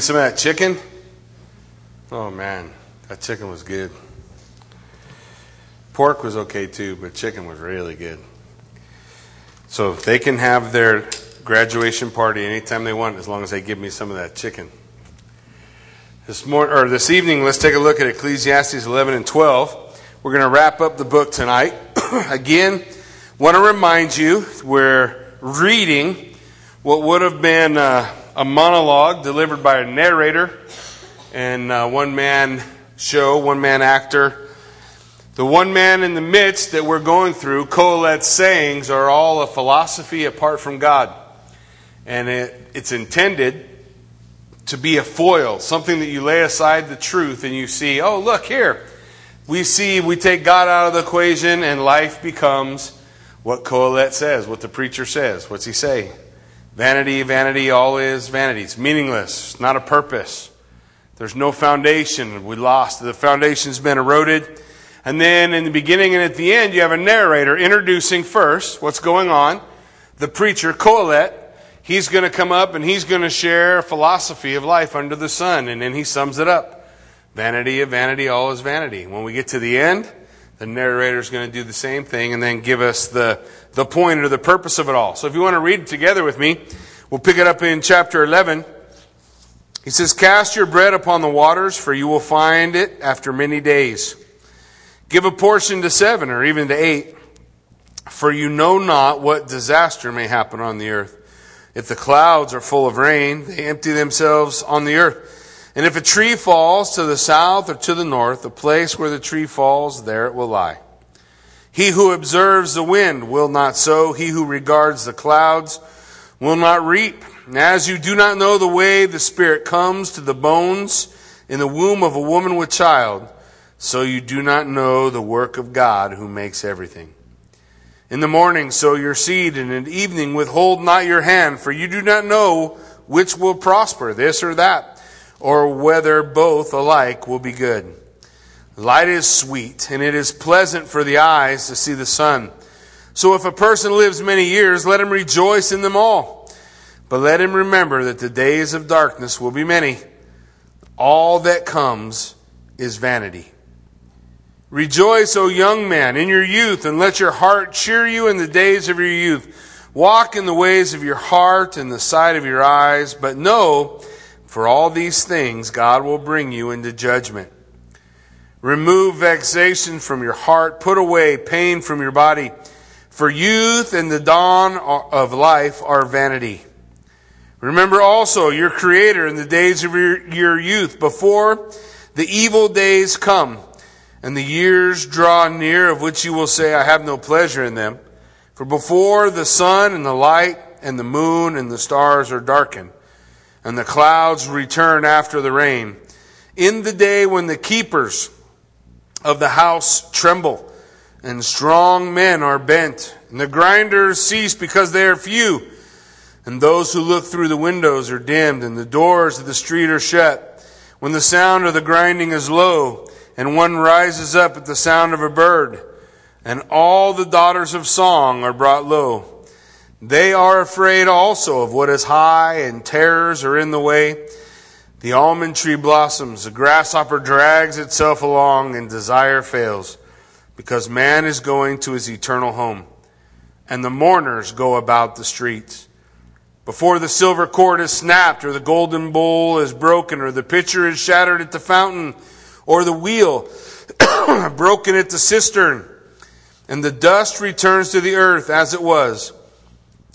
get some of that chicken? Oh man, that chicken was good. Pork was okay too, but chicken was really good. So they can have their graduation party anytime they want, as long as they give me some of that chicken. This morning or this evening, let's take a look at Ecclesiastes 11 and 12. We're going to wrap up the book tonight. Again, want to remind you we're reading what would have been uh, a monologue delivered by a narrator and uh, one man show, one man actor. The one man in the midst that we're going through, Kohelet's sayings, are all a philosophy apart from God. And it, it's intended to be a foil, something that you lay aside the truth and you see, oh, look here. We see, we take God out of the equation and life becomes what Kohelet says, what the preacher says. What's he say? Vanity, vanity, all is vanity. It's meaningless, It's not a purpose. There's no foundation. We lost. The foundation's been eroded. And then in the beginning and at the end, you have a narrator introducing first what's going on. The preacher, Kohelet, he's going to come up and he's going to share a philosophy of life under the sun. And then he sums it up. Vanity of vanity, all is vanity. When we get to the end, the narrator is going to do the same thing and then give us the, the point or the purpose of it all. So if you want to read it together with me, we'll pick it up in chapter 11. He says, Cast your bread upon the waters, for you will find it after many days. Give a portion to seven or even to eight, for you know not what disaster may happen on the earth. If the clouds are full of rain, they empty themselves on the earth. And if a tree falls to the south or to the north, the place where the tree falls, there it will lie. He who observes the wind will not sow. He who regards the clouds will not reap. As you do not know the way the Spirit comes to the bones in the womb of a woman with child, so you do not know the work of God who makes everything. In the morning sow your seed, and in the evening withhold not your hand, for you do not know which will prosper, this or that or whether both alike will be good. Light is sweet, and it is pleasant for the eyes to see the sun. So if a person lives many years, let him rejoice in them all. But let him remember that the days of darkness will be many. All that comes is vanity. Rejoice, O young man, in your youth, and let your heart cheer you in the days of your youth. Walk in the ways of your heart and the sight of your eyes, but know for all these things, God will bring you into judgment. Remove vexation from your heart. Put away pain from your body. For youth and the dawn of life are vanity. Remember also your Creator in the days of your, your youth, before the evil days come and the years draw near, of which you will say, I have no pleasure in them. For before the sun and the light and the moon and the stars are darkened, and the clouds return after the rain. In the day when the keepers of the house tremble, and strong men are bent, and the grinders cease because they are few, and those who look through the windows are dimmed, and the doors of the street are shut. When the sound of the grinding is low, and one rises up at the sound of a bird, and all the daughters of song are brought low. They are afraid also of what is high, and terrors are in the way. The almond tree blossoms, the grasshopper drags itself along, and desire fails, because man is going to his eternal home, and the mourners go about the streets. Before the silver cord is snapped, or the golden bowl is broken, or the pitcher is shattered at the fountain, or the wheel broken at the cistern, and the dust returns to the earth as it was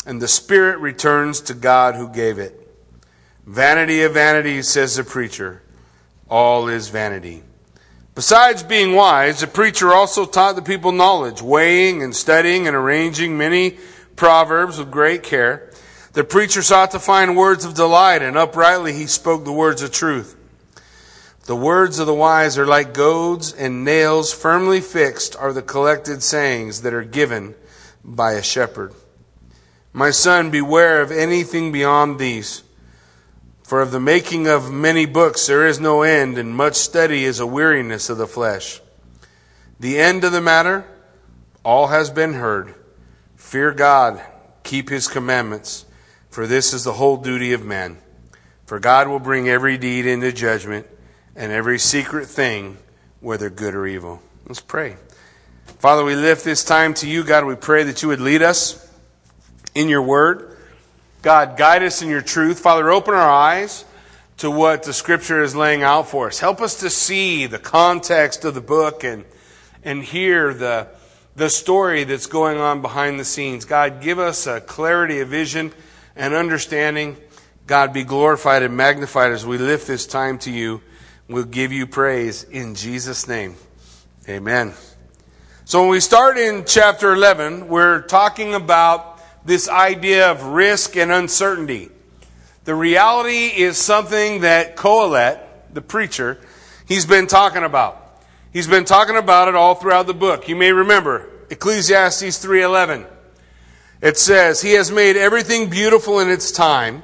and the spirit returns to God who gave it. Vanity of vanities, says the preacher. All is vanity. Besides being wise, the preacher also taught the people knowledge, weighing and studying and arranging many proverbs with great care. The preacher sought to find words of delight, and uprightly he spoke the words of truth. The words of the wise are like goads, and nails firmly fixed are the collected sayings that are given by a shepherd. My son, beware of anything beyond these. For of the making of many books there is no end, and much study is a weariness of the flesh. The end of the matter, all has been heard. Fear God, keep his commandments, for this is the whole duty of man. For God will bring every deed into judgment and every secret thing, whether good or evil. Let's pray. Father, we lift this time to you. God, we pray that you would lead us in your word. God, guide us in your truth. Father, open our eyes to what the scripture is laying out for us. Help us to see the context of the book and, and hear the, the story that's going on behind the scenes. God, give us a clarity of vision and understanding. God, be glorified and magnified as we lift this time to you. We'll give you praise in Jesus' name. Amen. So when we start in chapter 11, we're talking about this idea of risk and uncertainty. The reality is something that Kohelet, the preacher, he's been talking about. He's been talking about it all throughout the book. You may remember Ecclesiastes 3:11. It says, "He has made everything beautiful in its time.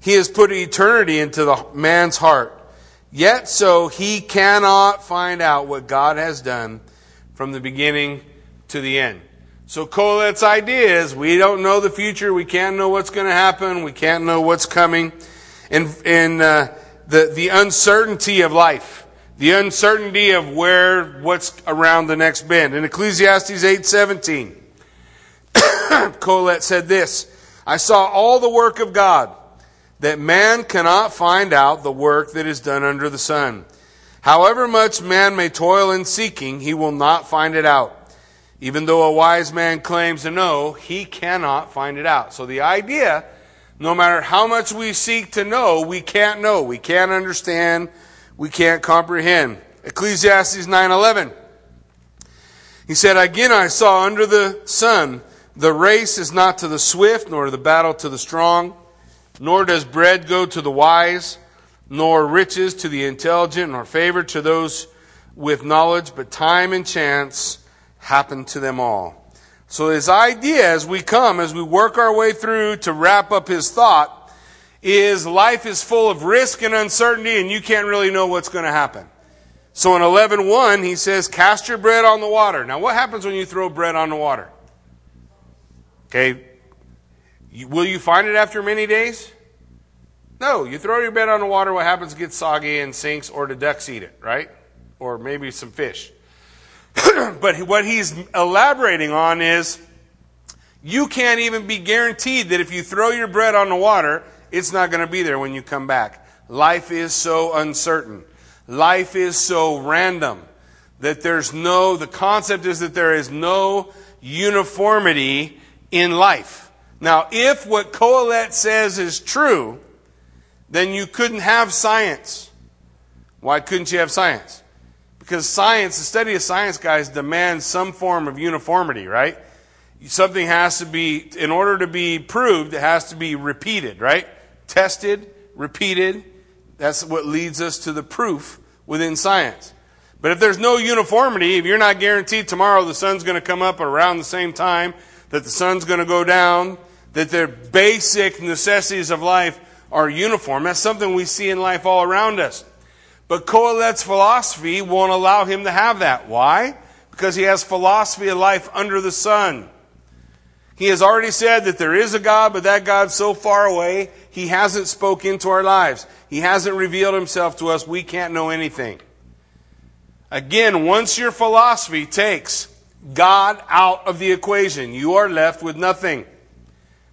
He has put eternity into the man's heart. Yet so he cannot find out what God has done from the beginning to the end." So Kohelet's idea is we don't know the future. We can't know what's going to happen. We can't know what's coming. And, and uh, the, the uncertainty of life the uncertainty of where what's around the next bend. In Ecclesiastes 8:17, Kohelet said this, I saw all the work of God, that man cannot find out the work that is done under the sun. However much man may toil in seeking, he will not find it out. Even though a wise man claims to know, he cannot find it out. So the idea, no matter how much we seek to know, we can't know. We can't understand we can't comprehend. Ecclesiastes 9:11. He said, "Again I saw under the sun the race is not to the swift nor the battle to the strong, nor does bread go to the wise, nor riches to the intelligent, nor favor to those with knowledge, but time and chance happen to them all." So his idea as we come, as we work our way through to wrap up his thought, is life is full of risk and uncertainty and you can't really know what's going to happen. So in 11.1, he says, cast your bread on the water. Now what happens when you throw bread on the water? Okay. Will you find it after many days? No. You throw your bread on the water, what happens? It gets soggy and sinks or the ducks eat it, right? Or maybe some fish. but what he's elaborating on is you can't even be guaranteed that if you throw your bread on the water, it's not going to be there when you come back. Life is so uncertain. Life is so random that there's no, the concept is that there is no uniformity in life. Now, if what Kohelet says is true, then you couldn't have science. Why couldn't you have science? Because science, the study of science, guys, demands some form of uniformity, right? Something has to be, in order to be proved, it has to be repeated, right? tested, repeated. That's what leads us to the proof within science. But if there's no uniformity, if you're not guaranteed tomorrow the sun's going to come up around the same time, that the sun's going to go down, that the basic necessities of life are uniform, that's something we see in life all around us. But Kohelet's philosophy won't allow him to have that. Why? Because he has philosophy of life under the sun. He has already said that there is a God, but that God's so far away, He hasn't spoken into our lives. He hasn't revealed Himself to us. We can't know anything. Again, once your philosophy takes God out of the equation, you are left with nothing.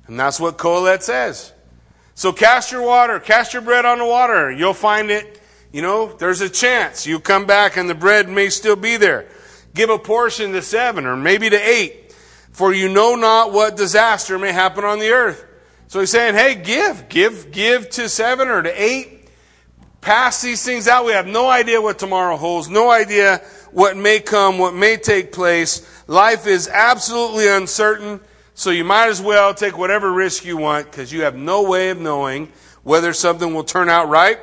And that's what Kohelet says. So cast your water, cast your bread on the water. You'll find it, you know, there's a chance. You come back and the bread may still be there. Give a portion to seven or maybe to eight for you know not what disaster may happen on the earth. So he's saying, hey, give, give, give to seven or to eight. Pass these things out. We have no idea what tomorrow holds, no idea what may come, what may take place. Life is absolutely uncertain, so you might as well take whatever risk you want because you have no way of knowing whether something will turn out right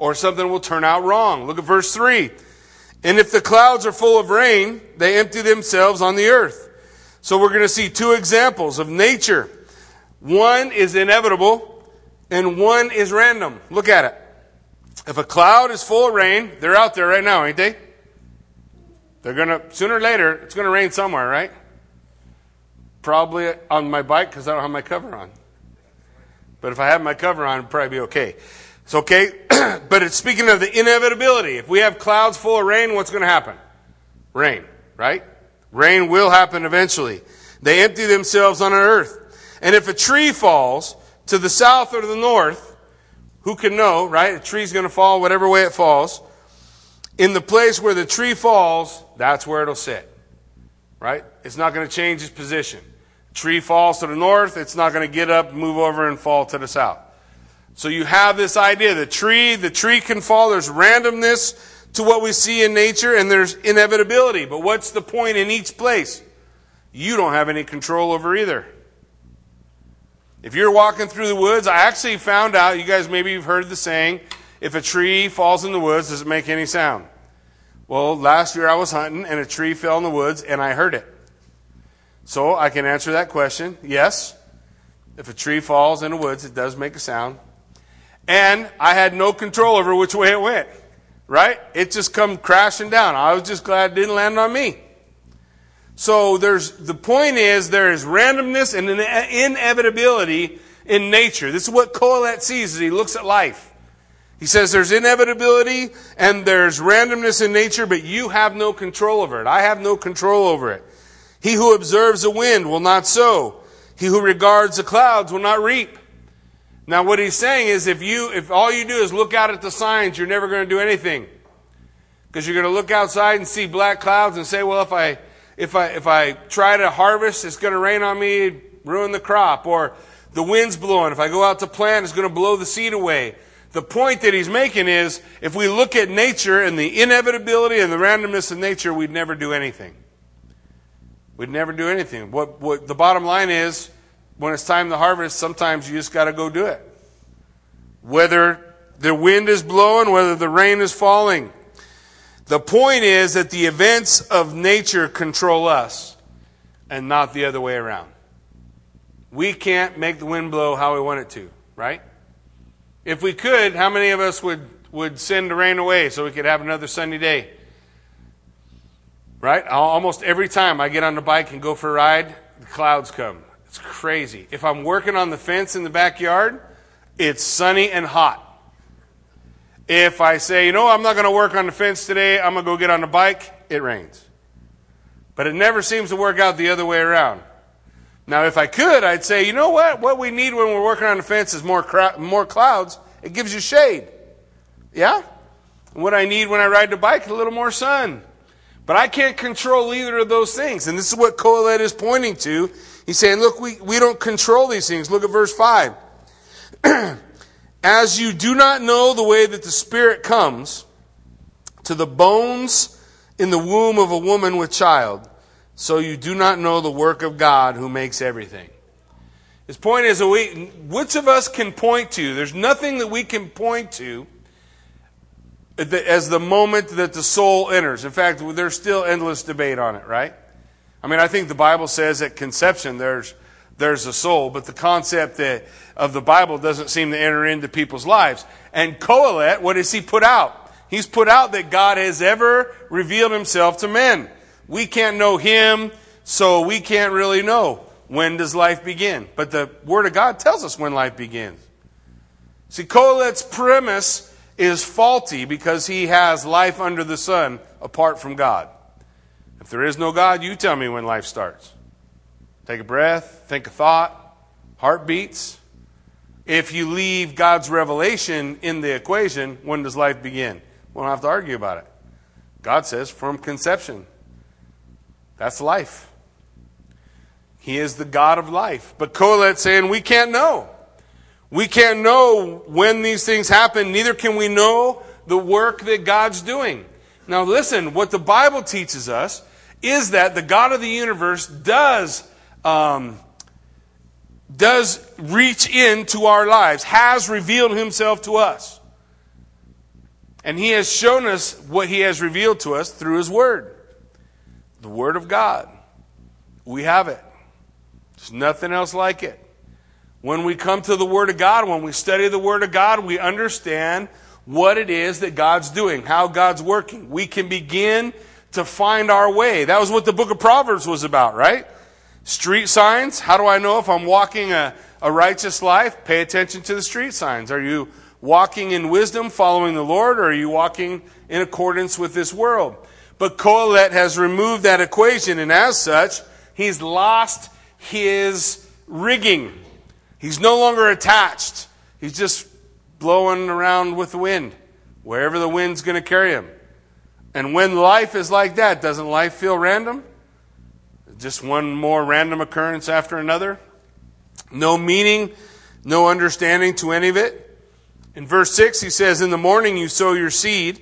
or something will turn out wrong. Look at verse 3. And if the clouds are full of rain, they empty themselves on the earth. So we're going to see two examples of nature. One is inevitable and one is random. Look at it. If a cloud is full of rain, they're out there right now, ain't they? They're going to, sooner or later, it's going to rain somewhere, right? Probably on my bike because I don't have my cover on. But if I have my cover on, it'd probably be okay. It's okay, but it's speaking of the inevitability. If we have clouds full of rain, what's going to happen? Rain, right? Rain will happen eventually. They empty themselves on the earth. And if a tree falls to the south or to the north, who can know, right? A tree's going to fall whatever way it falls. In the place where the tree falls, that's where it'll sit. Right? It's not going to change its position. Tree falls to the north, it's not going to get up, move over, and fall to the south. So you have this idea. The tree, the tree can fall. There's randomness to what we see in nature, and there's inevitability. But what's the point in each place? You don't have any control over either. If you're walking through the woods, I actually found out, you guys maybe you've heard the saying, if a tree falls in the woods, does it make any sound? Well, last year I was hunting and a tree fell in the woods and I heard it. So I can answer that question. Yes. If a tree falls in the woods, it does make a sound. And I had no control over which way it went. Right? It just come crashing down. I was just glad it didn't land on me. So there's, the point is there is randomness and inevitability in nature. This is what Kohelet sees as he looks at life. He says there's inevitability and there's randomness in nature, but you have no control over it. I have no control over it. He who observes the wind will not sow. He who regards the clouds will not reap. Now what he's saying is if you, if all you do is look out at the signs, you're never going to do anything. Because you're going to look outside and see black clouds and say, well, if I, if I, if I try to harvest, it's going to rain on me, ruin the crop. Or the wind's blowing. If I go out to plant, it's going to blow the seed away. The point that he's making is if we look at nature and the inevitability and the randomness of nature, we'd never do anything. We'd never do anything. What, what the bottom line is, when it's time to harvest, sometimes you just got to go do it. Whether the wind is blowing, whether the rain is falling. The point is that the events of nature control us and not the other way around. We can't make the wind blow how we want it to, right? If we could, how many of us would, would send the rain away so we could have another sunny day? Right? Almost every time I get on the bike and go for a ride, the clouds come. It's crazy. If I'm working on the fence in the backyard, it's sunny and hot. If I say, you know, I'm not going to work on the fence today, I'm going to go get on the bike, it rains. But it never seems to work out the other way around. Now, if I could, I'd say, you know what? What we need when we're working on the fence is more, more clouds. It gives you shade. Yeah? What I need when I ride the bike is a little more sun. But I can't control either of those things. And this is what Kohelet is pointing to. He's saying, look, we, we don't control these things. Look at verse 5. As you do not know the way that the Spirit comes to the bones in the womb of a woman with child, so you do not know the work of God who makes everything. His point is, we, which of us can point to? There's nothing that we can point to as the moment that the soul enters. In fact, there's still endless debate on it, right? I mean, I think the Bible says at conception there's there's a soul, but the concept that, of the Bible doesn't seem to enter into people's lives. And Kohelet, what does he put out? He's put out that God has ever revealed himself to men. We can't know him, so we can't really know when does life begin. But the Word of God tells us when life begins. See, Kohelet's premise is faulty because he has life under the sun apart from God. If there is no God, you tell me when life starts. Take a breath, think a thought, heartbeats. If you leave God's revelation in the equation, when does life begin? We don't have to argue about it. God says from conception. That's life. He is the God of life. But Kohelet's saying we can't know. We can't know when these things happen, neither can we know the work that God's doing. Now listen, what the Bible teaches us is that the God of the universe does um, does reach into our lives, has revealed himself to us. And he has shown us what he has revealed to us through his word. The word of God. We have it. There's nothing else like it. When we come to the word of God, when we study the word of God, we understand what it is that God's doing, how God's working. We can begin to find our way. That was what the book of Proverbs was about, right? Street signs. How do I know if I'm walking a, a righteous life? Pay attention to the street signs. Are you walking in wisdom, following the Lord, or are you walking in accordance with this world? But Kohelet has removed that equation, and as such, he's lost his rigging. He's no longer attached. He's just blowing around with the wind, wherever the wind's going to carry him. And when life is like that, doesn't life feel random? Just one more random occurrence after another? No meaning, no understanding to any of it? In verse 6, he says, In the morning you sow your seed,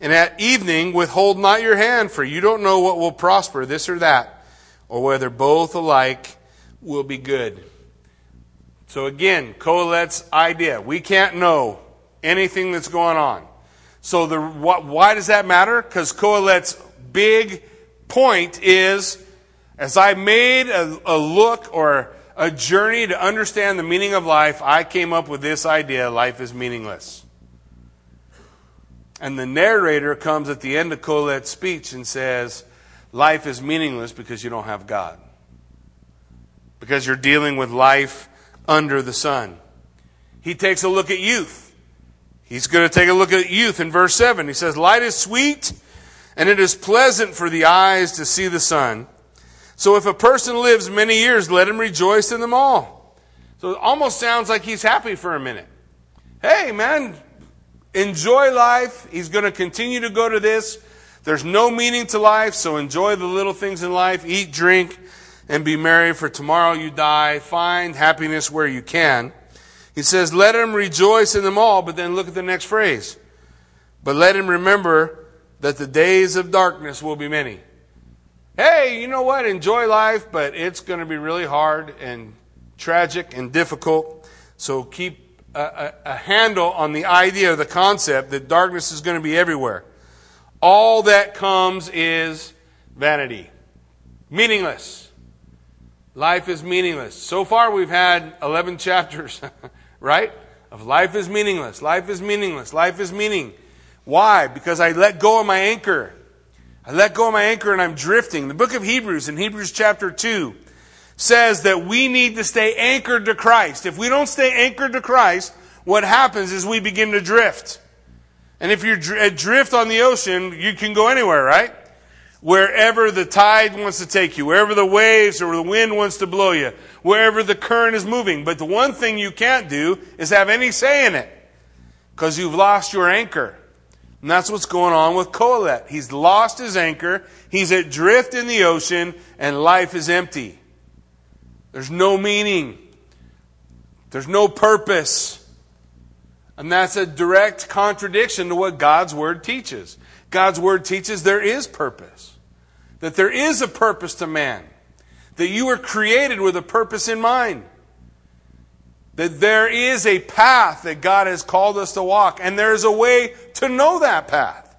and at evening withhold not your hand, for you don't know what will prosper, this or that, or whether both alike will be good. So again, Kohelet's idea. We can't know anything that's going on. So the, what, why does that matter? Because Kohelet's big point is, as I made a, a look or a journey to understand the meaning of life, I came up with this idea life is meaningless. And the narrator comes at the end of Kohelet's speech and says, Life is meaningless because you don't have God. Because you're dealing with life under the sun. He takes a look at youth. He's going to take a look at youth in verse 7. He says, Light is sweet, and it is pleasant for the eyes to see the sun. So if a person lives many years, let him rejoice in them all. So it almost sounds like he's happy for a minute. Hey, man, enjoy life. He's going to continue to go to this. There's no meaning to life, so enjoy the little things in life. Eat, drink, and be merry, for tomorrow you die. Find happiness where you can. He says, Let him rejoice in them all, but then look at the next phrase. But let him remember that the days of darkness will be many. Hey, you know what? Enjoy life, but it's going to be really hard and tragic and difficult. So keep a, a, a handle on the idea, the concept that darkness is going to be everywhere. All that comes is vanity, meaningless. Life is meaningless. So far, we've had 11 chapters, right? Of life is meaningless, life is meaningless, life is meaning. Why? Because I let go of my anchor. I let go of my anchor and I'm drifting. The book of Hebrews, in Hebrews chapter 2, says that we need to stay anchored to Christ. If we don't stay anchored to Christ, what happens is we begin to drift. And if you're adrift on the ocean, you can go anywhere, right? Wherever the tide wants to take you, wherever the waves or the wind wants to blow you, wherever the current is moving. But the one thing you can't do is have any say in it because you've lost your anchor. And that's what's going on with Kohelet. He's lost his anchor, he's adrift in the ocean, and life is empty. There's no meaning, there's no purpose. And that's a direct contradiction to what God's Word teaches. God's Word teaches there is purpose, that there is a purpose to man, that you were created with a purpose in mind that there is a path that God has called us to walk, and there's a way to know that path.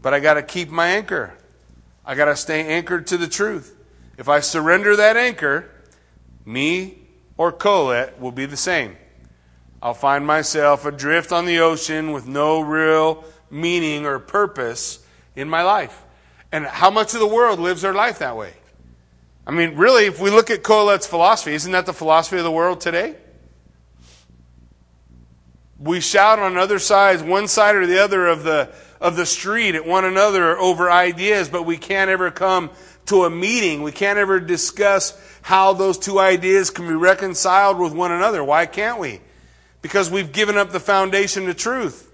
But I got to keep my anchor. I got to stay anchored to the truth. If I surrender that anchor, me or Kohelet will be the same. I'll find myself adrift on the ocean with no real meaning or purpose in my life. And how much of the world lives their life that way? I mean, really, if we look at Kohelet's philosophy, isn't that the philosophy of the world today? We shout on other sides, one side or the other of the, of the street at one another over ideas, but we can't ever come to a meeting. We can't ever discuss how those two ideas can be reconciled with one another. Why can't we? Because we've given up the foundation to truth.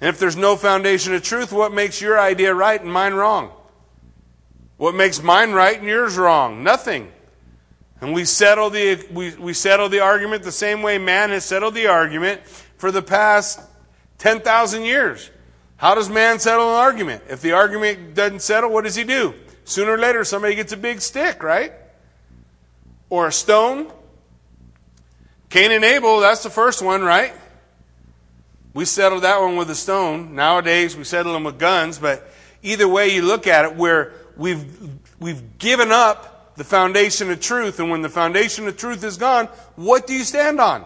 And if there's no foundation of truth, what makes your idea right and mine wrong? What makes mine right and yours wrong? Nothing. And we settle the, we, we settle the argument the same way man has settled the argument for the past 10,000 years. How does man settle an argument? If the argument doesn't settle, what does he do? Sooner or later, somebody gets a big stick, right? Or a stone. Cain and Abel, that's the first one, right? We settled that one with a stone. Nowadays, we settle them with guns, but either way you look at it, where we've, we've given up the foundation of truth, and when the foundation of truth is gone, what do you stand on?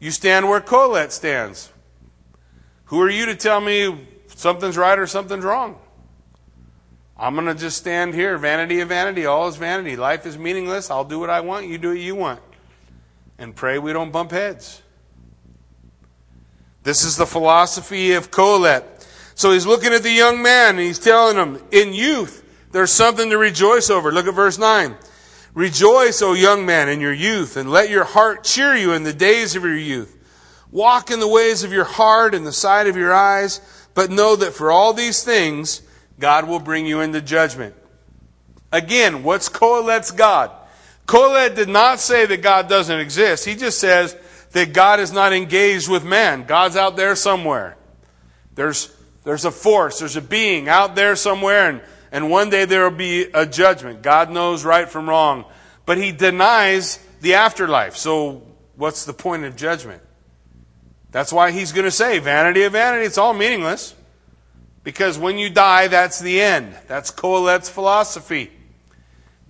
You stand where Kohelet stands. Who are you to tell me something's right or something's wrong? I'm going to just stand here. Vanity of vanity. All is vanity. Life is meaningless. I'll do what I want. You do what you want. And pray we don't bump heads. This is the philosophy of Kohelet. So he's looking at the young man and he's telling him, in youth, there's something to rejoice over. Look at verse 9. Rejoice, O young man, in your youth, and let your heart cheer you in the days of your youth. Walk in the ways of your heart and the sight of your eyes, but know that for all these things, God will bring you into judgment. Again, what's Kohelet's God? Kohelet did not say that God doesn't exist. He just says that God is not engaged with man. God's out there somewhere. There's, there's a force, there's a being out there somewhere, and, and one day there will be a judgment. God knows right from wrong. But he denies the afterlife. So what's the point of judgment? That's why he's going to say, vanity of vanity, it's all meaningless. Because when you die, that's the end. That's Kohelet's philosophy.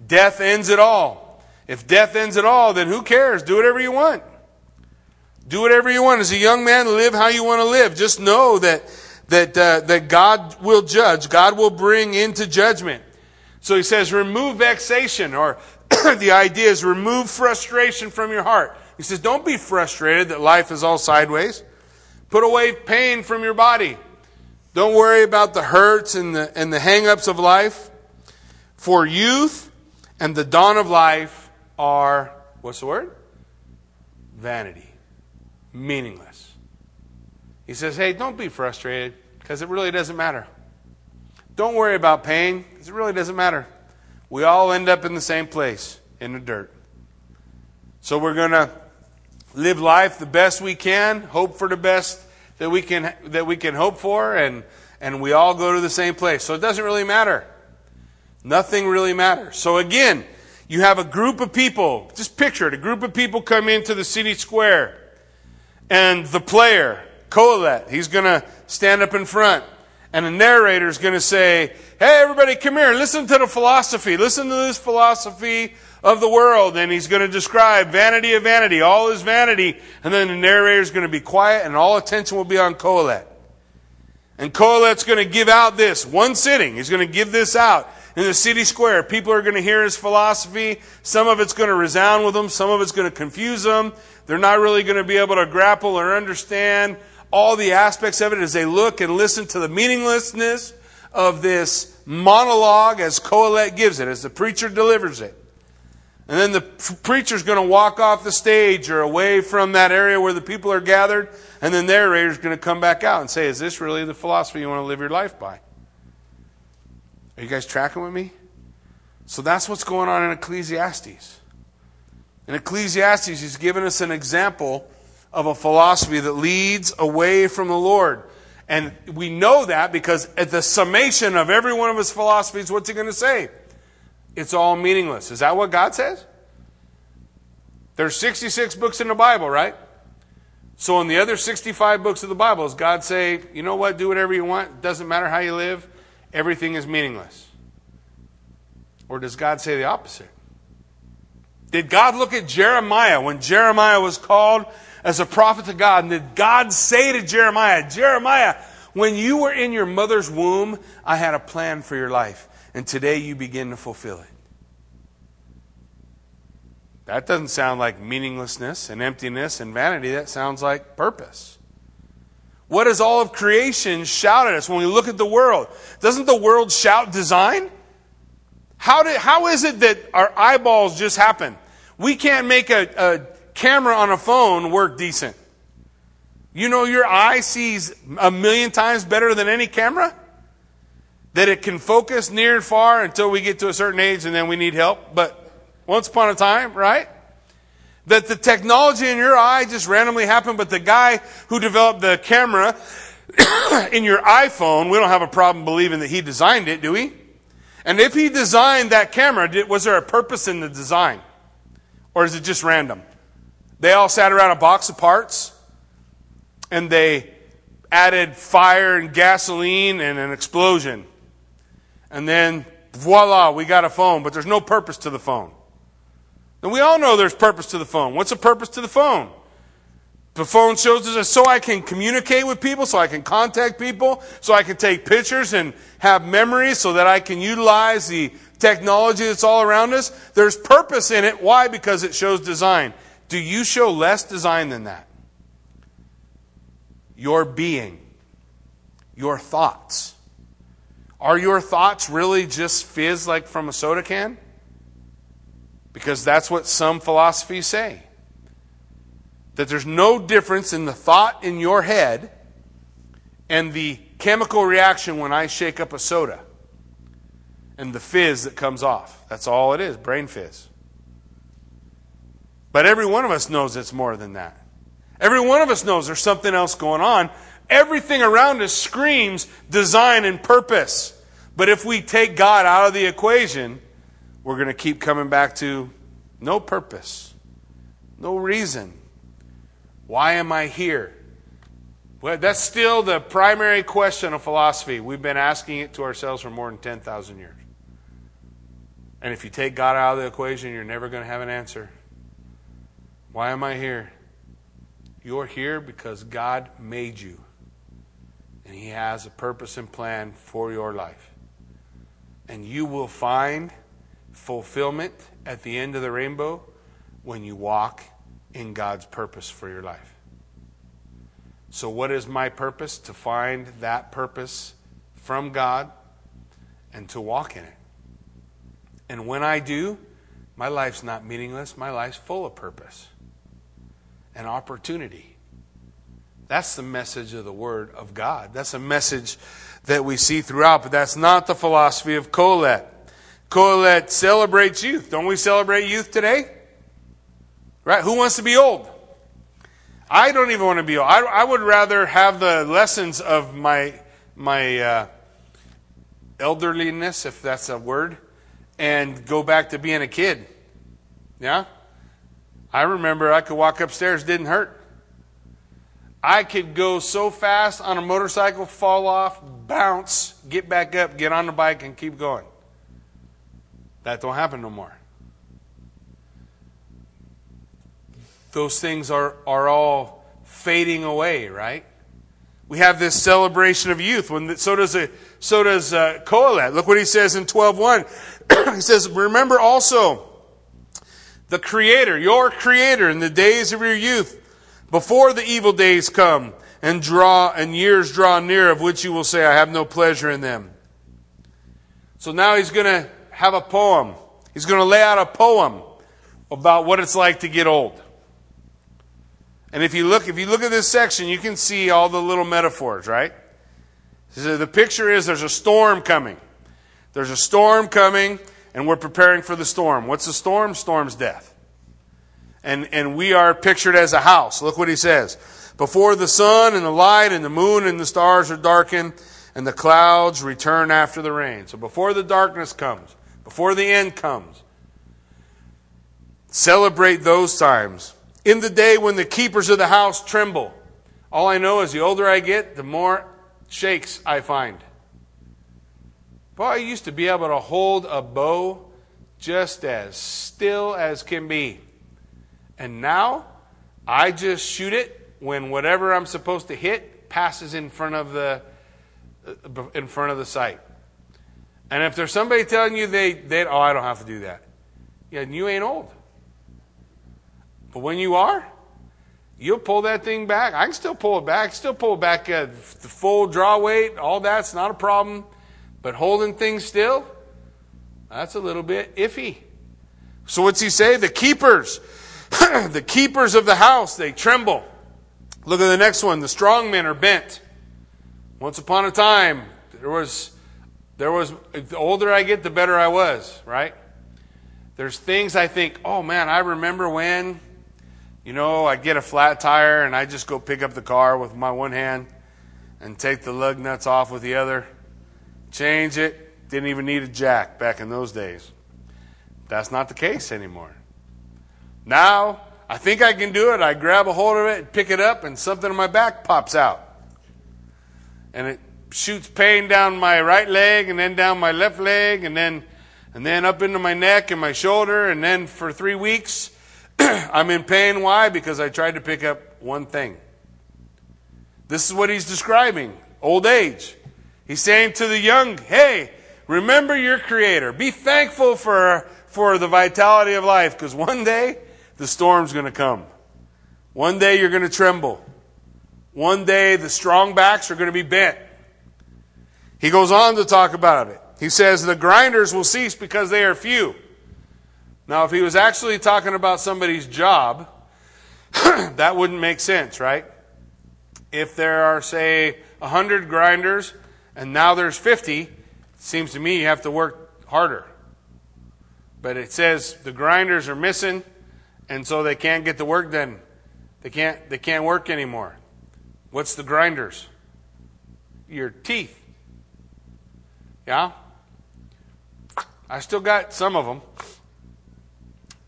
Death ends it all. If death ends it all, then who cares? Do whatever you want. Do whatever you want. As a young man, live how you want to live. Just know that, that, uh, that God will judge. God will bring into judgment. So he says, remove vexation, or the idea is remove frustration from your heart. He says, don't be frustrated that life is all sideways. Put away pain from your body. Don't worry about the hurts and the, and the hang-ups of life. For youth and the dawn of life are, what's the word? Vanity. Meaningless. He says, hey, don't be frustrated because it really doesn't matter. Don't worry about pain because it really doesn't matter. We all end up in the same place, in the dirt. So we're going to live life the best we can, hope for the best that we can that we can hope for, and and we all go to the same place. So it doesn't really matter. Nothing really matters. So again, you have a group of people. Just picture it: a group of people come into the city square, and the player Kohelet, he's going to stand up in front, and the narrator is going to say, "Hey, everybody, come here. Listen to the philosophy. Listen to this philosophy." of the world, and he's going to describe vanity of vanity, all is vanity, and then the narrator is going to be quiet, and all attention will be on Kohelet. And Kohelet's going to give out this one sitting. He's going to give this out in the city square. People are going to hear his philosophy. Some of it's going to resound with them. Some of it's going to confuse them. They're not really going to be able to grapple or understand all the aspects of it as they look and listen to the meaninglessness of this monologue as Kohelet gives it, as the preacher delivers it. And then the preacher's going to walk off the stage or away from that area where the people are gathered. And then the narrator's going to come back out and say, Is this really the philosophy you want to live your life by? Are you guys tracking with me? So that's what's going on in Ecclesiastes. In Ecclesiastes, he's given us an example of a philosophy that leads away from the Lord. And we know that because at the summation of every one of his philosophies, what's he going to say? it's all meaningless. Is that what God says? There's 66 books in the Bible, right? So in the other 65 books of the Bible, does God say, you know what, do whatever you want, it doesn't matter how you live, everything is meaningless? Or does God say the opposite? Did God look at Jeremiah when Jeremiah was called as a prophet to God? And did God say to Jeremiah, Jeremiah, when you were in your mother's womb, I had a plan for your life and today you begin to fulfill it. That doesn't sound like meaninglessness and emptiness and vanity. That sounds like purpose. What does all of creation shout at us when we look at the world? Doesn't the world shout design? How, did, how is it that our eyeballs just happen? We can't make a, a camera on a phone work decent. You know, your eye sees a million times better than any camera? that it can focus near and far until we get to a certain age and then we need help. But once upon a time, right? That the technology in your eye just randomly happened, but the guy who developed the camera in your iPhone, we don't have a problem believing that he designed it, do we? And if he designed that camera, was there a purpose in the design? Or is it just random? They all sat around a box of parts and they added fire and gasoline and an explosion and then voila, we got a phone, but there's no purpose to the phone. And we all know there's purpose to the phone. What's the purpose to the phone? The phone shows us so I can communicate with people, so I can contact people, so I can take pictures and have memories so that I can utilize the technology that's all around us. There's purpose in it. Why? Because it shows design. Do you show less design than that? your being, your thoughts. Are your thoughts really just fizz like from a soda can? Because that's what some philosophies say. That there's no difference in the thought in your head and the chemical reaction when I shake up a soda and the fizz that comes off. That's all it is brain fizz. But every one of us knows it's more than that. Every one of us knows there's something else going on. Everything around us screams design and purpose. But if we take God out of the equation, we're going to keep coming back to no purpose, no reason. Why am I here? Well, that's still the primary question of philosophy. We've been asking it to ourselves for more than 10,000 years. And if you take God out of the equation, you're never going to have an answer. Why am I here? You're here because God made you. And He has a purpose and plan for your life. And you will find fulfillment at the end of the rainbow when you walk in God's purpose for your life. So, what is my purpose? To find that purpose from God and to walk in it. And when I do, my life's not meaningless, my life's full of purpose and opportunity. That's the message of the Word of God. That's a message that we see throughout, but that's not the philosophy of Kohelet. Kohelet celebrates youth. Don't we celebrate youth today? Right? Who wants to be old? I don't even want to be old. I, I would rather have the lessons of my my uh, elderliness, if that's a word, and go back to being a kid. Yeah? I remember I could walk upstairs, didn't hurt. I could go so fast on a motorcycle, fall off, bounce, get back up, get on the bike, and keep going. That don't happen no more. Those things are, are all fading away, right? We have this celebration of youth. When so does a, so does uh, Kohelet. Look what he says in 12.1. he says, "Remember also the Creator, your Creator, in the days of your youth, before the evil days come and draw and years draw near, of which you will say, I have no pleasure in them. So now he's going to have a poem. He's going to lay out a poem about what it's like to get old. And if you look, if you look at this section, you can see all the little metaphors, right? So the picture is there's a storm coming. There's a storm coming, and we're preparing for the storm. What's the storm? Storm's death. And, and we are pictured as a house. Look what he says. Before the sun and the light and the moon and the stars are darkened, and the clouds return after the rain. So before the darkness comes, before the end comes, celebrate those times. In the day when the keepers of the house tremble. All I know is the older I get, the more shakes I find. Boy, I used to be able to hold a bow just as still as can be. And now I just shoot it when whatever I'm supposed to hit passes in front of the uh, in front of the sight. And if there's somebody telling you they, they oh I don't have to do that. Yeah, you ain't old. But when you are, you'll pull that thing back. I can still pull it back. Still pull it back at the full draw weight. All that's not a problem. But holding things still, that's a little bit iffy. So what's he say? The keepers, the keepers of the house, they tremble. Look at the next one. The strong men are bent. Once upon a time, there was, there was, the older I get, the better I was, right? There's things I think, oh man, I remember when, you know, I get a flat tire and I just go pick up the car with my one hand and take the lug nuts off with the other change it. Didn't even need a jack back in those days. That's not the case anymore. Now, I think I can do it. I grab a hold of it, pick it up, and something in my back pops out. And it shoots pain down my right leg and then down my left leg and then and then up into my neck and my shoulder and then for 3 weeks I'm in pain why? Because I tried to pick up one thing. This is what he's describing, old age. He's saying to the young, hey, remember your Creator. Be thankful for, for the vitality of life because one day the storm's going to come. One day you're going to tremble. One day the strong backs are going to be bent. He goes on to talk about it. He says, The grinders will cease because they are few. Now, if he was actually talking about somebody's job, that wouldn't make sense, right? If there are, say, 100 grinders and now there's 50, it seems to me you have to work harder. But it says the grinders are missing, and so they can't get the work done. They can't, they can't work anymore. What's the grinders? Your teeth. Yeah? I still got some of them.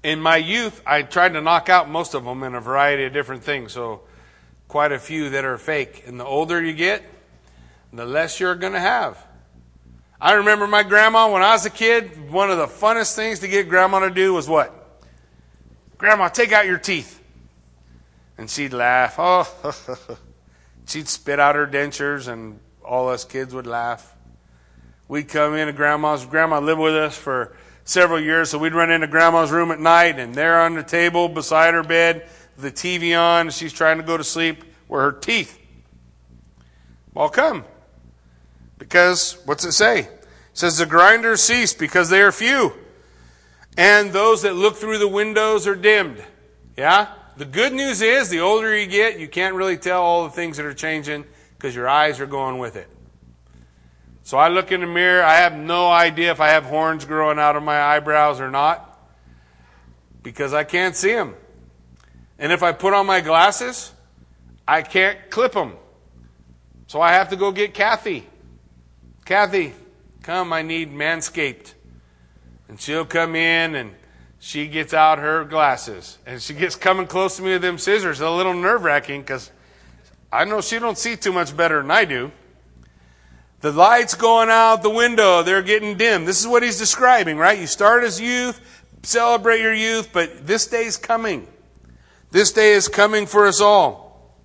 In my youth, I tried to knock out most of them in a variety of different things, so quite a few that are fake. And the older you get, the less you're going to have. I remember my grandma when I was a kid, one of the funnest things to get grandma to do was what? Grandma, take out your teeth. And she'd laugh. Oh, she'd spit out her dentures, and all us kids would laugh. We'd come into grandma's. Grandma lived with us for several years, so we'd run into grandma's room at night, and there on the table beside her bed, the TV on, she's trying to go to sleep, were her teeth. Well, come. Because, what's it say? It says, The grinders cease because they are few, and those that look through the windows are dimmed. Yeah? The good news is, the older you get, you can't really tell all the things that are changing because your eyes are going with it. So I look in the mirror. I have no idea if I have horns growing out of my eyebrows or not because I can't see them. And if I put on my glasses, I can't clip them. So I have to go get Kathy. Kathy, come, I need Manscaped. And she'll come in and she gets out her glasses. And she gets coming close to me with them scissors. a little nerve wracking because I know she don't see too much better than I do. The lights going out the window, they're getting dim. This is what he's describing, right? You start as youth, celebrate your youth, but this day's coming. This day is coming for us all.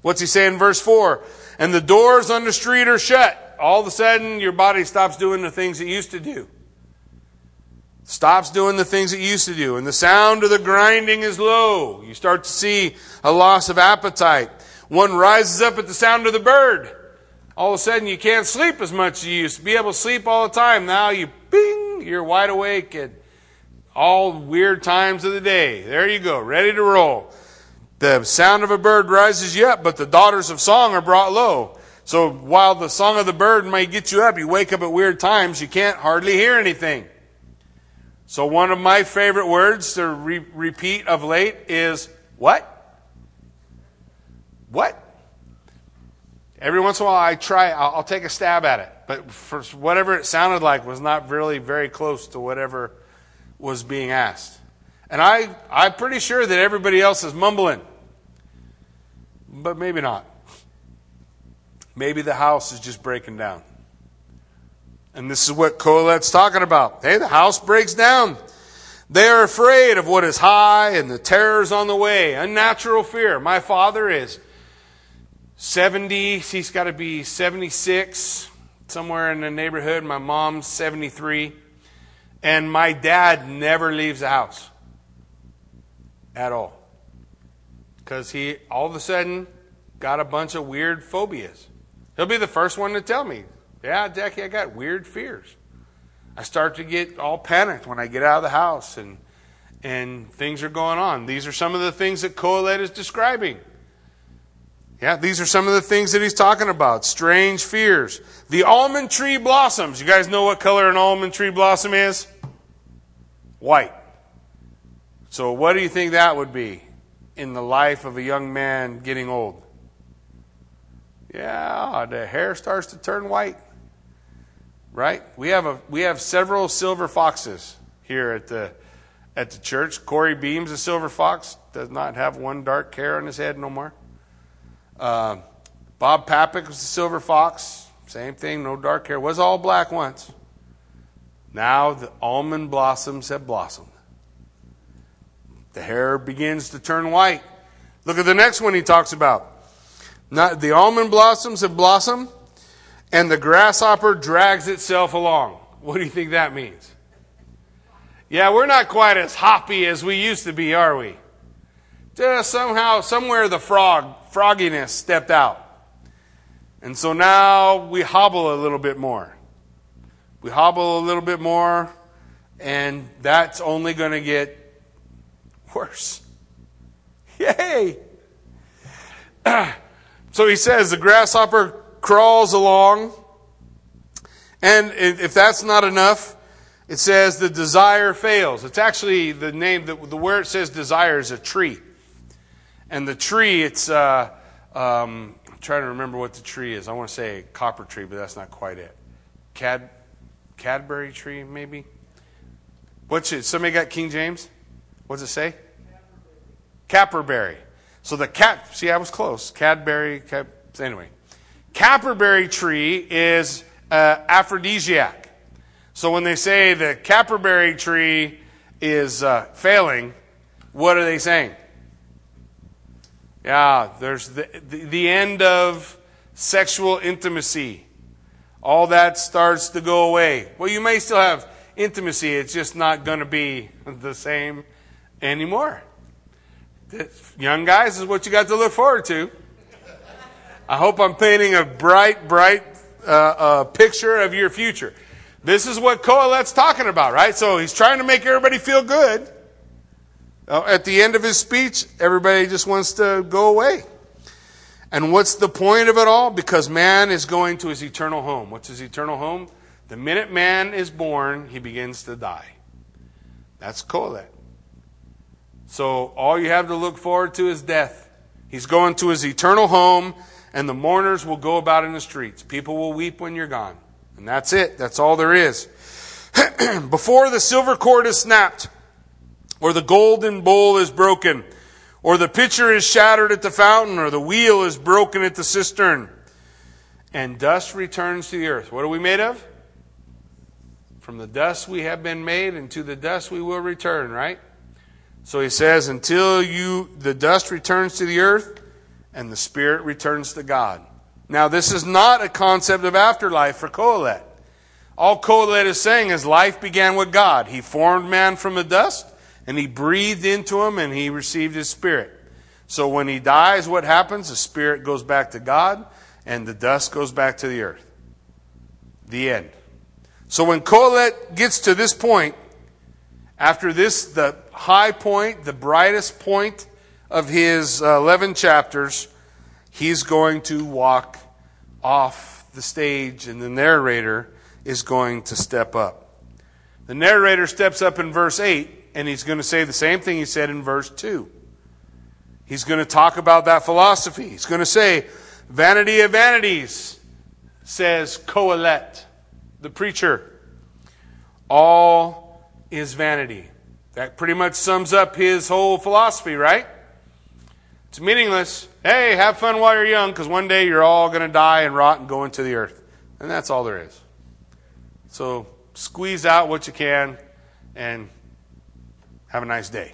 What's he saying in verse 4? And the doors on the street are shut. All of a sudden, your body stops doing the things it used to do. Stops doing the things it used to do. And the sound of the grinding is low. You start to see a loss of appetite. One rises up at the sound of the bird all of a sudden you can't sleep as much as you used to be able to sleep all the time. Now you bing, you're wide awake at all weird times of the day. There you go, ready to roll. The sound of a bird rises you up, but the daughters of song are brought low. So while the song of the bird may get you up, you wake up at weird times, you can't hardly hear anything. So one of my favorite words to re- repeat of late is what? What? Every once in a while, I try, I'll, I'll take a stab at it. But for whatever it sounded like was not really very close to whatever was being asked. And I, I'm pretty sure that everybody else is mumbling. But maybe not. Maybe the house is just breaking down. And this is what Kohelet's talking about. Hey, the house breaks down. They are afraid of what is high and the terrors on the way. Unnatural fear. My father is 70, he's got to be 76, somewhere in the neighborhood. My mom's 73. And my dad never leaves the house at all. Because he all of a sudden got a bunch of weird phobias. He'll be the first one to tell me, Yeah, Jackie, I got weird fears. I start to get all panicked when I get out of the house and, and things are going on. These are some of the things that Kohelet is describing. Yeah, these are some of the things that he's talking about. Strange fears. The almond tree blossoms. You guys know what color an almond tree blossom is? White. So, what do you think that would be in the life of a young man getting old? Yeah, the hair starts to turn white. Right? We have a we have several silver foxes here at the at the church. Corey Beams, a silver fox, does not have one dark hair on his head no more. Uh, Bob Papick was the silver fox. Same thing, no dark hair. Was all black once. Now the almond blossoms have blossomed. The hair begins to turn white. Look at the next one he talks about. Not, the almond blossoms have blossomed, and the grasshopper drags itself along. What do you think that means? Yeah, we're not quite as hoppy as we used to be, are we? Just somehow, somewhere the frog frogginess stepped out. And so now we hobble a little bit more. We hobble a little bit more, and that's only going to get worse. Yay! so he says the grasshopper crawls along, and if that's not enough, it says the desire fails. It's actually the name, that the where it says desire is a tree. And the tree, it's, uh, um, I'm trying to remember what the tree is. I want to say copper tree, but that's not quite it. Cad, Cadbury tree, maybe? What's it? Somebody got King James? What's it say? Caperberry. So the cap, see, I was close. Cadbury, cap, anyway. Caperberry tree is uh, aphrodisiac. So when they say the caperberry tree is uh, failing, what are they saying? Yeah, there's the, the, end of sexual intimacy. All that starts to go away. Well, you may still have intimacy, it's just not going to be the same anymore. Young guys, is what you got to look forward to. I hope I'm painting a bright, bright uh, uh, picture of your future. This is what Kohelet's talking about, right? So he's trying to make everybody feel good. Uh, at the end of his speech, everybody just wants to go away. And what's the point of it all? Because man is going to his eternal home. What's his eternal home? The minute man is born, he begins to die. That's Kohelet. So all you have to look forward to is death. He's going to his eternal home, and the mourners will go about in the streets. People will weep when you're gone. And that's it. That's all there is. Before the silver cord is snapped, or the golden bowl is broken, or the pitcher is shattered at the fountain, or the wheel is broken at the cistern, and dust returns to the earth. What are we made of? From the dust we have been made, and to the dust we will return, right? So he says, until you the dust returns to the earth and the spirit returns to God. Now, this is not a concept of afterlife for Kohelet. All Kohelet is saying is life began with God. He formed man from the dust and he breathed into him and he received his spirit. So when he dies, what happens? The spirit goes back to God and the dust goes back to the earth. The end. So when Kohelet gets to this point, after this, the high point, the brightest point of his uh, 11 chapters, he's going to walk off the stage and the narrator is going to step up. The narrator steps up in verse 8 and he's going to say the same thing he said in verse 2. He's going to talk about that philosophy. He's going to say, Vanity of vanities, says Kohelet, the preacher. All is vanity. That pretty much sums up his whole philosophy, right? It's meaningless. Hey, have fun while you're young, because one day you're all going to die and rot and go into the earth. And that's all there is. So squeeze out what you can and have a nice day.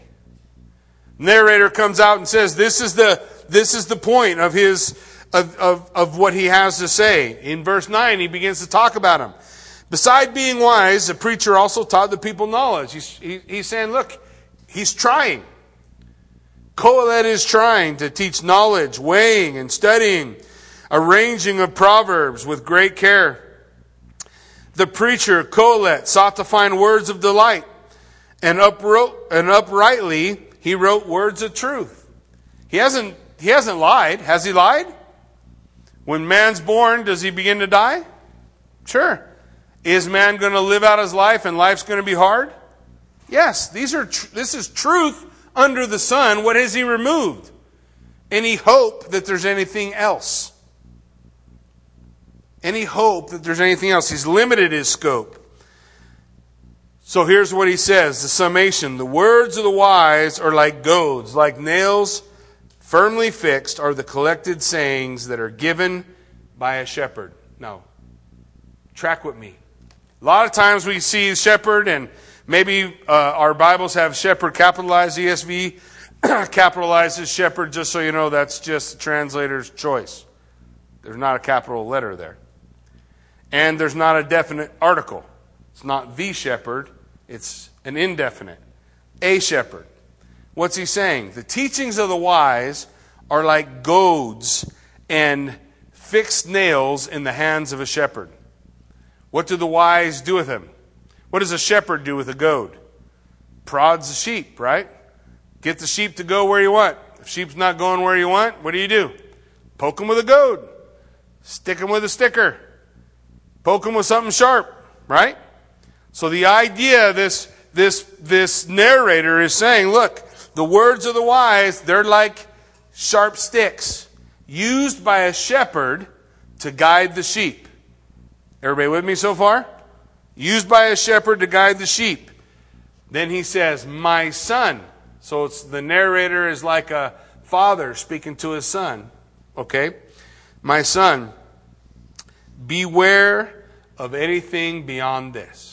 Narrator comes out and says, This is the, this is the point of his of, of, of what he has to say. In verse 9, he begins to talk about him. Beside being wise, the preacher also taught the people knowledge. He's, he, he's saying, look, he's trying. Kohelet is trying to teach knowledge, weighing and studying, arranging of proverbs with great care. The preacher, Kohelet, sought to find words of delight and, upwrote, and uprightly he wrote words of truth. He hasn't, he hasn't lied. Has he lied? When man's born, does he begin to die? Sure. Is man going to live out his life and life's going to be hard? Yes. These are tr- this is truth under the sun. What has he removed? Any hope that there's anything else? Any hope that there's anything else? He's limited his scope. So here's what he says the summation. The words of the wise are like goads, like nails firmly fixed are the collected sayings that are given by a shepherd. Now, track with me. A lot of times we see shepherd, and maybe uh, our Bibles have shepherd capitalized, ESV capitalizes shepherd, just so you know that's just the translator's choice. There's not a capital letter there. And there's not a definite article. It's not the shepherd, it's an indefinite. A shepherd. What's he saying? The teachings of the wise are like goads and fixed nails in the hands of a shepherd. What do the wise do with them? What does a shepherd do with a goad? Prods the sheep, right? Get the sheep to go where you want. If sheep's not going where you want, what do you do? Poke them with a goad. Stick them with a sticker. Poke them with something sharp, right? So the idea, this, this, this narrator is saying, look, the words of the wise, they're like sharp sticks used by a shepherd to guide the sheep. Everybody with me so far? Used by a shepherd to guide the sheep. Then he says, My son. So it's the narrator is like a father speaking to his son. Okay? My son, beware of anything beyond this.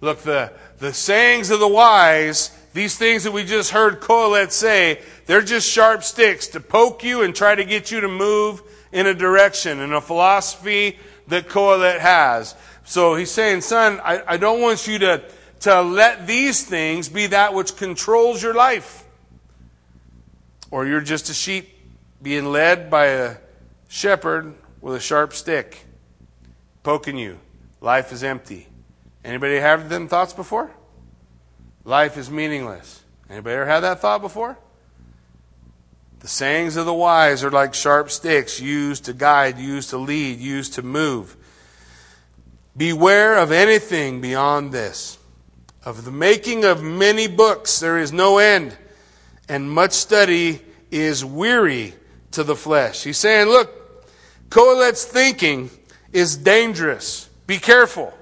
Look, the, the sayings of the wise, these things that we just heard Kohelet say, they're just sharp sticks to poke you and try to get you to move in a direction, in a philosophy that Kohelet has. So he's saying, son, I, I don't want you to, to let these things be that which controls your life. Or you're just a sheep being led by a shepherd with a sharp stick poking you. Life is empty. Anybody have them thoughts before? Life is meaningless. Anybody ever had that thought before? The sayings of the wise are like sharp sticks used to guide, used to lead, used to move. Beware of anything beyond this. Of the making of many books there is no end, and much study is weary to the flesh. He's saying, look, Kohelet's thinking is dangerous. Be careful.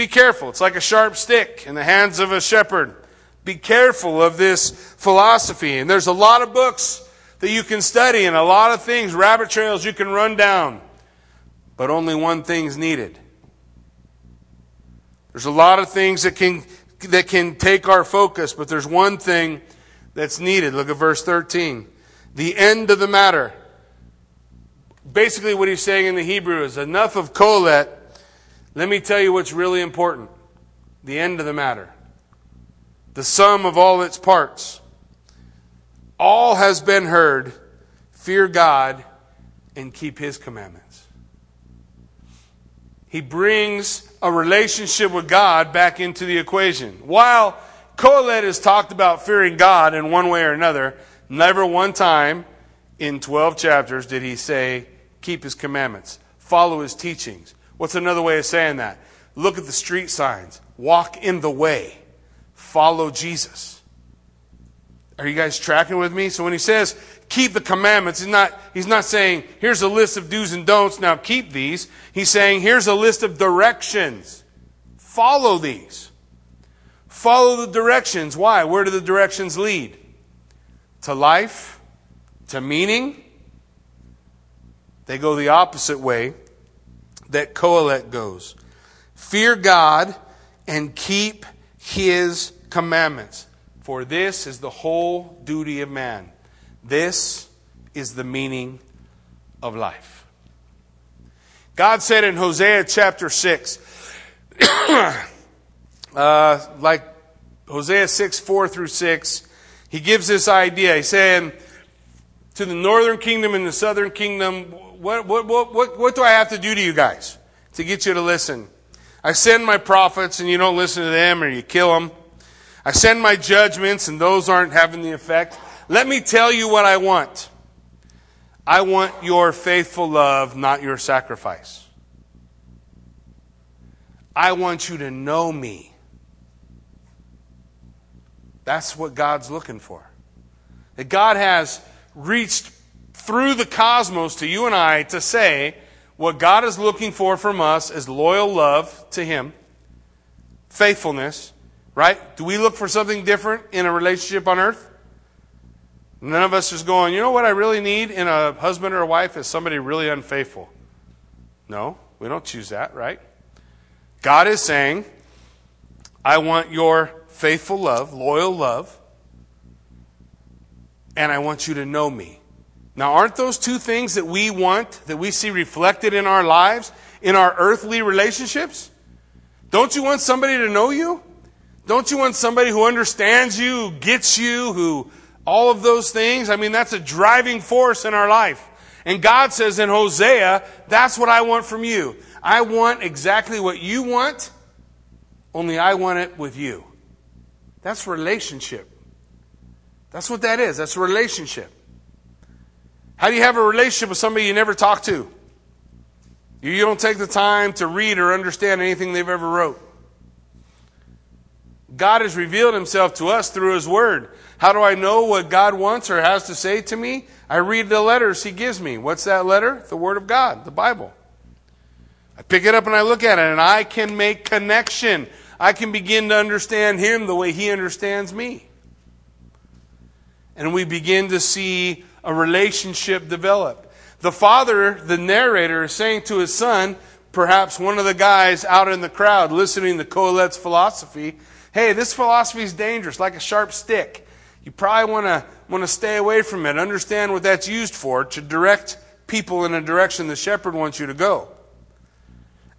Be careful. It's like a sharp stick in the hands of a shepherd. Be careful of this philosophy. And there's a lot of books that you can study and a lot of things, rabbit trails you can run down. But only one thing's needed. There's a lot of things that can, that can take our focus, but there's one thing that's needed. Look at verse 13. The end of the matter basically what he's saying in the Hebrew is enough of Kohelet. Let me tell you what's really important. The end of the matter. The sum of all its parts. All has been heard. Fear God and keep his commandments. He brings a relationship with God back into the equation. While Kohelet has talked about fearing God in one way or another, never one time in 12 chapters did he say, keep his commandments, follow his teachings. What's another way of saying that? Look at the street signs, walk in the way, follow Jesus. Are you guys tracking with me? So when he says keep the commandments, he's not, he's not saying here's a list of do's and don'ts, now keep these. He's saying here's a list of directions. Follow these. Follow the directions. Why? Where do the directions lead? To life, to meaning, they go the opposite way that Kohelet goes. Fear God and keep his commandments. For this is the whole duty of man. This is the meaning of life. God said in Hosea chapter 6, uh, like Hosea 6, 4 through 6, he gives this idea. He's saying, to the northern kingdom and the southern kingdom, what, what, what, what, do I have to do to you guys to get you to listen? I send my prophets and you don't listen to them or you kill them. I send my judgments and those aren't having the effect. Let me tell you what I want. I want your faithful love, not your sacrifice. I want you to know me. That's what God's looking for. That God has reached through the cosmos to you and I to say what God is looking for from us is loyal love to Him, faithfulness, right? Do we look for something different in a relationship on earth? None of us is going, you know what I really need in a husband or a wife is somebody really unfaithful. No, we don't choose that, right? God is saying, I want your faithful love, loyal love, and I want you to know me. Now, aren't those two things that we want, that we see reflected in our lives, in our earthly relationships? Don't you want somebody to know you? Don't you want somebody who understands you, who gets you, who all of those things, I mean, that's a driving force in our life. And God says in Hosea, that's what I want from you. I want exactly what you want, only I want it with you. That's relationship. That's what that is. That's relationship. How do you have a relationship with somebody you never talk to? You don't take the time to read or understand anything they've ever wrote. God has revealed himself to us through his word. How do I know what God wants or has to say to me? I read the letters he gives me. What's that letter? The word of God, the Bible. I pick it up and I look at it and I can make connection. I can begin to understand him the way he understands me. And we begin to see a relationship develop. The father, the narrator, is saying to his son, perhaps one of the guys out in the crowd listening to Kohelet's philosophy, hey, this philosophy is dangerous, like a sharp stick. You probably want to want to stay away from it. Understand what that's used for to direct people in a direction the shepherd wants you to go.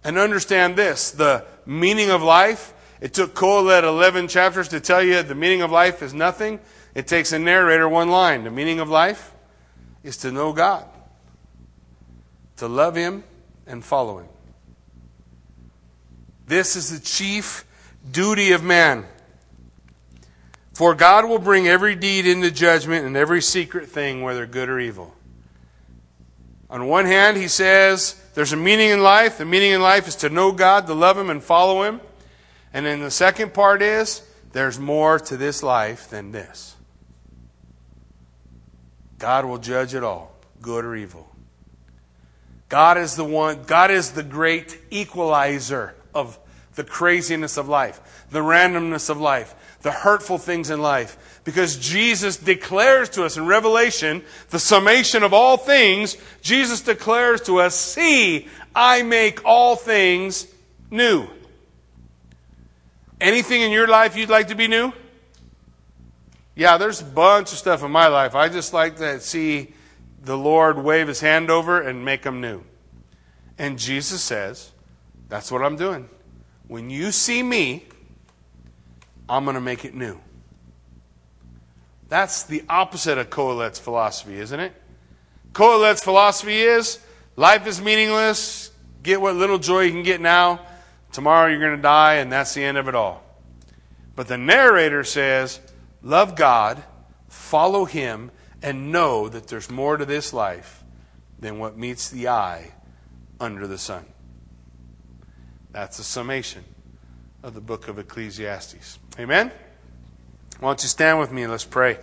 And understand this, the meaning of life. It took Kohelet 11 chapters to tell you the meaning of life is nothing. It takes a narrator one line. The meaning of life is to know God, to love Him, and follow Him. This is the chief duty of man. For God will bring every deed into judgment and every secret thing, whether good or evil. On one hand, he says there's a meaning in life. The meaning in life is to know God, to love Him, and follow Him. And then the second part is there's more to this life than this. God will judge it all, good or evil. God is the one, God is the great equalizer of the craziness of life, the randomness of life, the hurtful things in life. Because Jesus declares to us in Revelation, the summation of all things, Jesus declares to us, See, I make all things new. Anything in your life you'd like to be new? Yeah, there's a bunch of stuff in my life. I just like to see the Lord wave his hand over and make them new. And Jesus says, That's what I'm doing. When you see me, I'm going to make it new. That's the opposite of Kohelet's philosophy, isn't it? Kohelet's philosophy is life is meaningless, get what little joy you can get now, tomorrow you're going to die, and that's the end of it all. But the narrator says, love God, follow Him, and know that there's more to this life than what meets the eye under the sun. That's the summation of the book of Ecclesiastes. Amen? Why don't you stand with me and let's pray.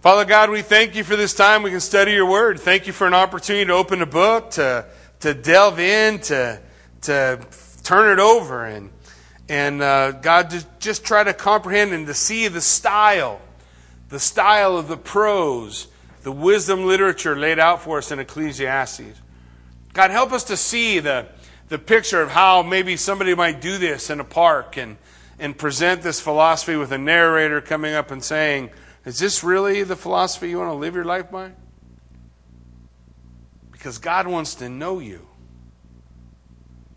Father God, we thank you for this time we can study your word. Thank you for an opportunity to open a book, to, to delve in, to, to turn it over, and, and uh, God, to just try to comprehend and to see the style, the style of the prose, the wisdom literature laid out for us in Ecclesiastes. God, help us to see the, the picture of how maybe somebody might do this in a park and, and present this philosophy with a narrator coming up and saying, Is this really the philosophy you want to live your life by? Because God wants to know you.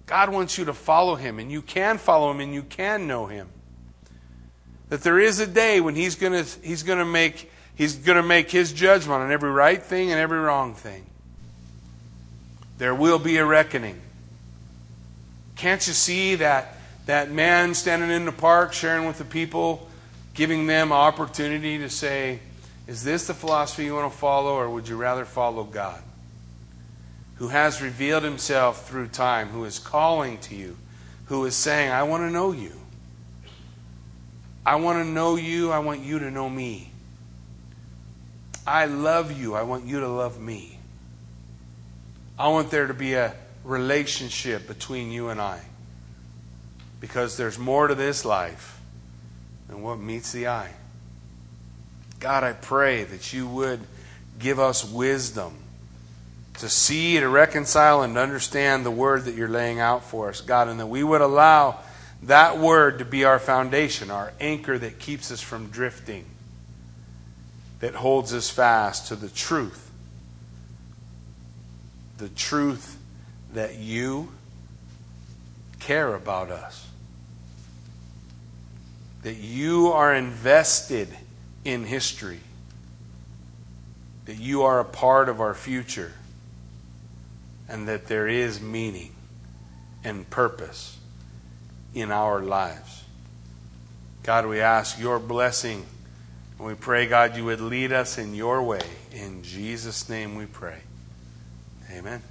God wants you to follow Him, and you can follow Him and you can know Him. That there is a day when He's going to he's going to make He's going to make His judgment on every right thing and every wrong thing. There will be a reckoning. Can't you see that, that man standing in the park sharing with the people, giving them opportunity to say, Is this the philosophy you want to follow, or would you rather follow God? Who has revealed himself through time, who is calling to you, who is saying, I want to know you. I want to know you. I want you to know me. I love you. I want you to love me. I want there to be a relationship between you and I. Because there's more to this life than what meets the eye. God, I pray that you would give us wisdom to see, to reconcile, and to understand the word that you're laying out for us, God, and that we would allow that word to be our foundation, our anchor that keeps us from drifting, that holds us fast to the truth. The truth that you care about us. that you are invested in history, that you are a part of our future, and that there is meaning and purpose in our lives. God, we ask your blessing. And we pray, God, you would lead us in your way. In Jesus' name we pray. Amen.